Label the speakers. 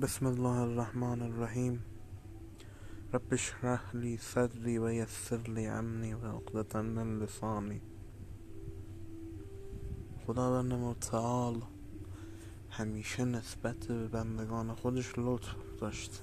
Speaker 1: بسم الله الرحمن الرحيم. رب اشرح لي صدري ويسر لي لی وعقدة من لساني. خداوند متعال همیشه نسبت به بندگان خودش لطف داشت.